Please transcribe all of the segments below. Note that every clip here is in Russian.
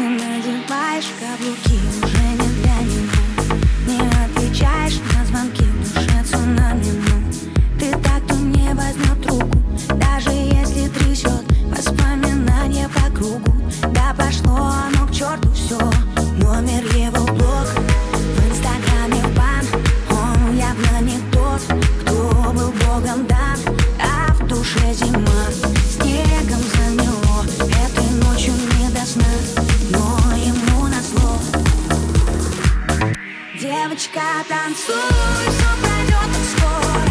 Quanto mais eu baixo, cablo Девочка, танцуй, все пройдет скоро.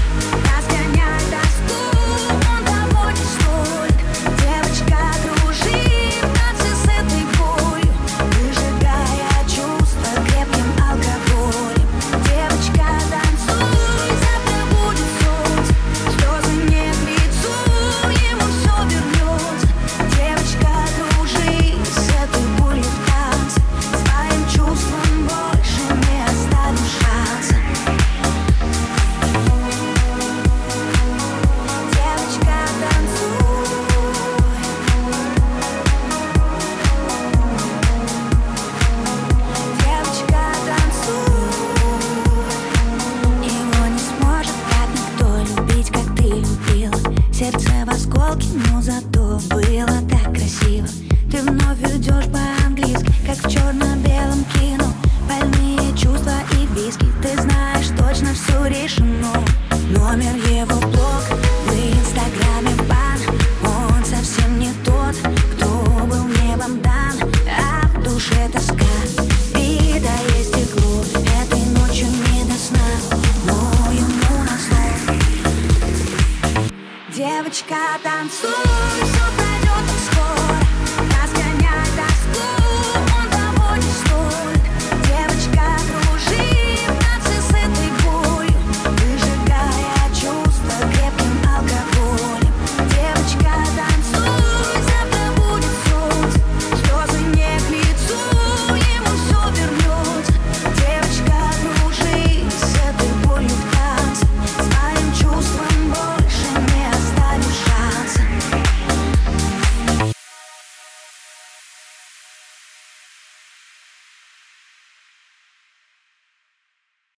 что было. Девочка, танцуй, все пройдет скоро.